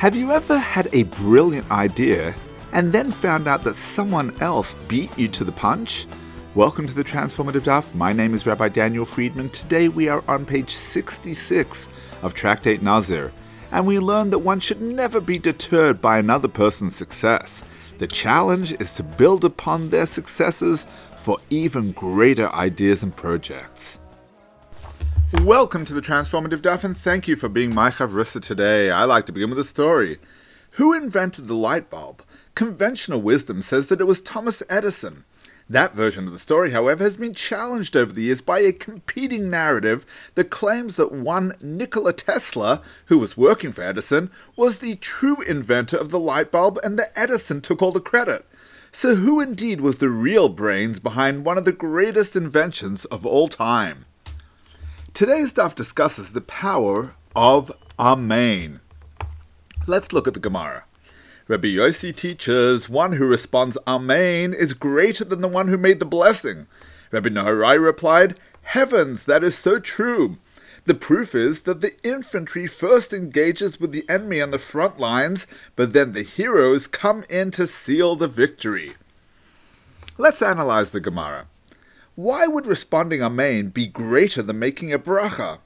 Have you ever had a brilliant idea and then found out that someone else beat you to the punch? Welcome to the Transformative Daf. My name is Rabbi Daniel Friedman. Today we are on page 66 of Tractate Nazir, and we learn that one should never be deterred by another person's success. The challenge is to build upon their successes for even greater ideas and projects. Welcome to the Transformative Daf, and thank you for being my chavrusa today. I like to begin with a story. Who invented the light bulb? Conventional wisdom says that it was Thomas Edison. That version of the story, however, has been challenged over the years by a competing narrative that claims that one Nikola Tesla, who was working for Edison, was the true inventor of the light bulb and that Edison took all the credit. So, who indeed was the real brains behind one of the greatest inventions of all time? Today's daf discusses the power of Amen. Let's look at the Gemara. Rabbi Yossi teaches one who responds Amen is greater than the one who made the blessing. Rabbi Nehorai replied, Heavens, that is so true. The proof is that the infantry first engages with the enemy on the front lines, but then the heroes come in to seal the victory. Let's analyze the Gemara. Why would responding Amen be greater than making a bracha?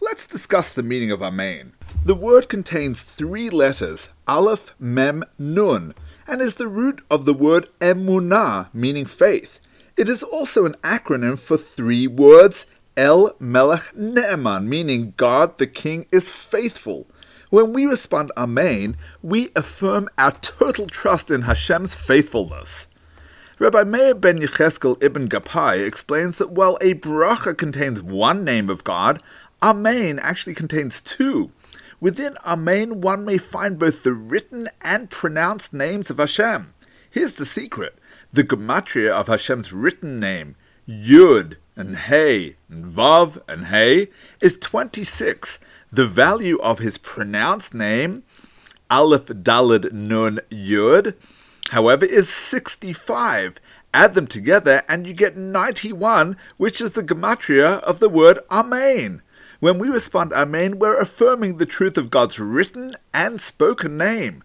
Let's discuss the meaning of Amen. The word contains three letters, Aleph, Mem, Nun, and is the root of the word Emunah, meaning faith. It is also an acronym for three words, El Melech Ne'eman, meaning God the King is faithful. When we respond Amen, we affirm our total trust in Hashem's faithfulness. Rabbi Meir ben Yecheskel ibn Gabbai explains that while a bracha contains one name of God, Amen actually contains two. Within Amen, one may find both the written and pronounced names of Hashem. Here's the secret the gematria of Hashem's written name, Yud and Hey and Vav and Hey, is 26. The value of his pronounced name, Aleph Dalet Nun Yud, however, is 65. Add them together and you get 91, which is the gematria of the word Amen. When we respond Amen, we're affirming the truth of God's written and spoken name.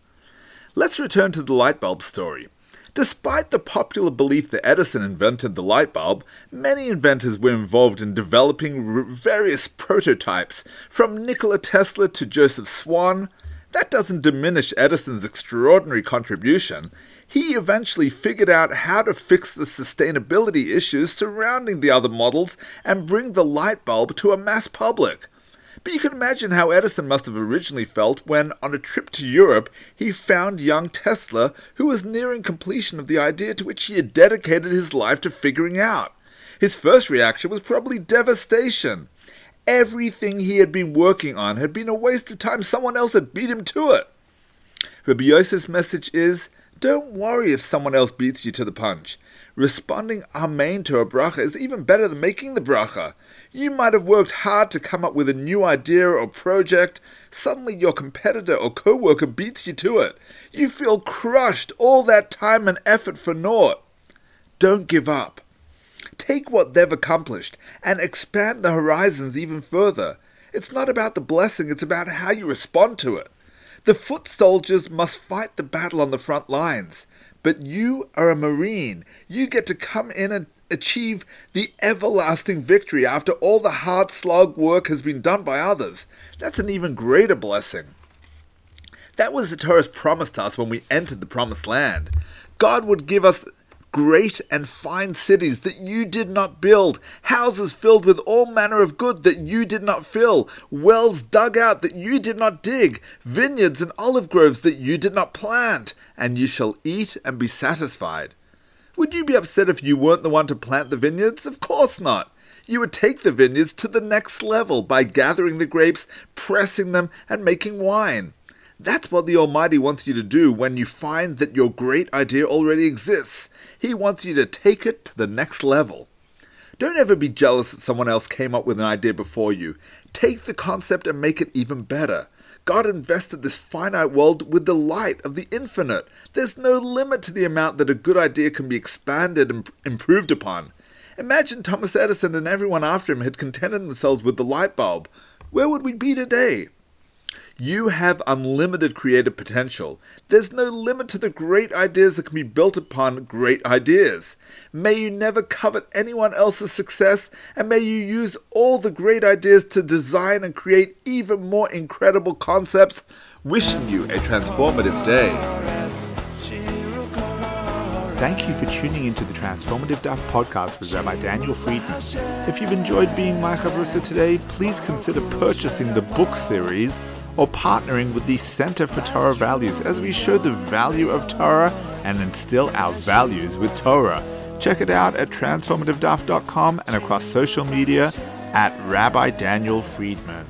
Let's return to the light bulb story. Despite the popular belief that Edison invented the light bulb, many inventors were involved in developing various prototypes, from Nikola Tesla to Joseph Swan. That doesn't diminish Edison's extraordinary contribution he eventually figured out how to fix the sustainability issues surrounding the other models and bring the light bulb to a mass public. But you can imagine how Edison must have originally felt when, on a trip to Europe, he found young Tesla, who was nearing completion of the idea to which he had dedicated his life to figuring out. His first reaction was probably devastation. Everything he had been working on had been a waste of time, someone else had beat him to it. Rabbi Yosef's message is don't worry if someone else beats you to the punch. Responding Amen to a bracha is even better than making the bracha. You might have worked hard to come up with a new idea or project. Suddenly your competitor or co-worker beats you to it. You feel crushed, all that time and effort for naught. Don't give up. Take what they've accomplished and expand the horizons even further. It's not about the blessing, it's about how you respond to it. The foot soldiers must fight the battle on the front lines, but you are a Marine. You get to come in and achieve the everlasting victory after all the hard slog work has been done by others. That's an even greater blessing. That was the Torah's promise to us when we entered the promised land. God would give us great and fine cities that you did not build, houses filled with all manner of good that you did not fill, wells dug out that you did not dig, vineyards and olive groves that you did not plant, and you shall eat and be satisfied. Would you be upset if you weren't the one to plant the vineyards? Of course not. You would take the vineyards to the next level by gathering the grapes, pressing them, and making wine. That's what the Almighty wants you to do when you find that your great idea already exists. He wants you to take it to the next level. Don't ever be jealous that someone else came up with an idea before you. Take the concept and make it even better. God invested this finite world with the light of the infinite. There's no limit to the amount that a good idea can be expanded and improved upon. Imagine Thomas Edison and everyone after him had contented themselves with the light bulb. Where would we be today? You have unlimited creative potential. There's no limit to the great ideas that can be built upon great ideas. May you never covet anyone else's success, and may you use all the great ideas to design and create even more incredible concepts. Wishing you a transformative day. Thank you for tuning into the Transformative Daf podcast with Rabbi Daniel Friedman. If you've enjoyed being my Chavrusa today, please consider purchasing the book series or partnering with the Center for Torah Values as we show the value of Torah and instill our values with Torah. Check it out at transformativedaf.com and across social media at Rabbi Daniel Friedman.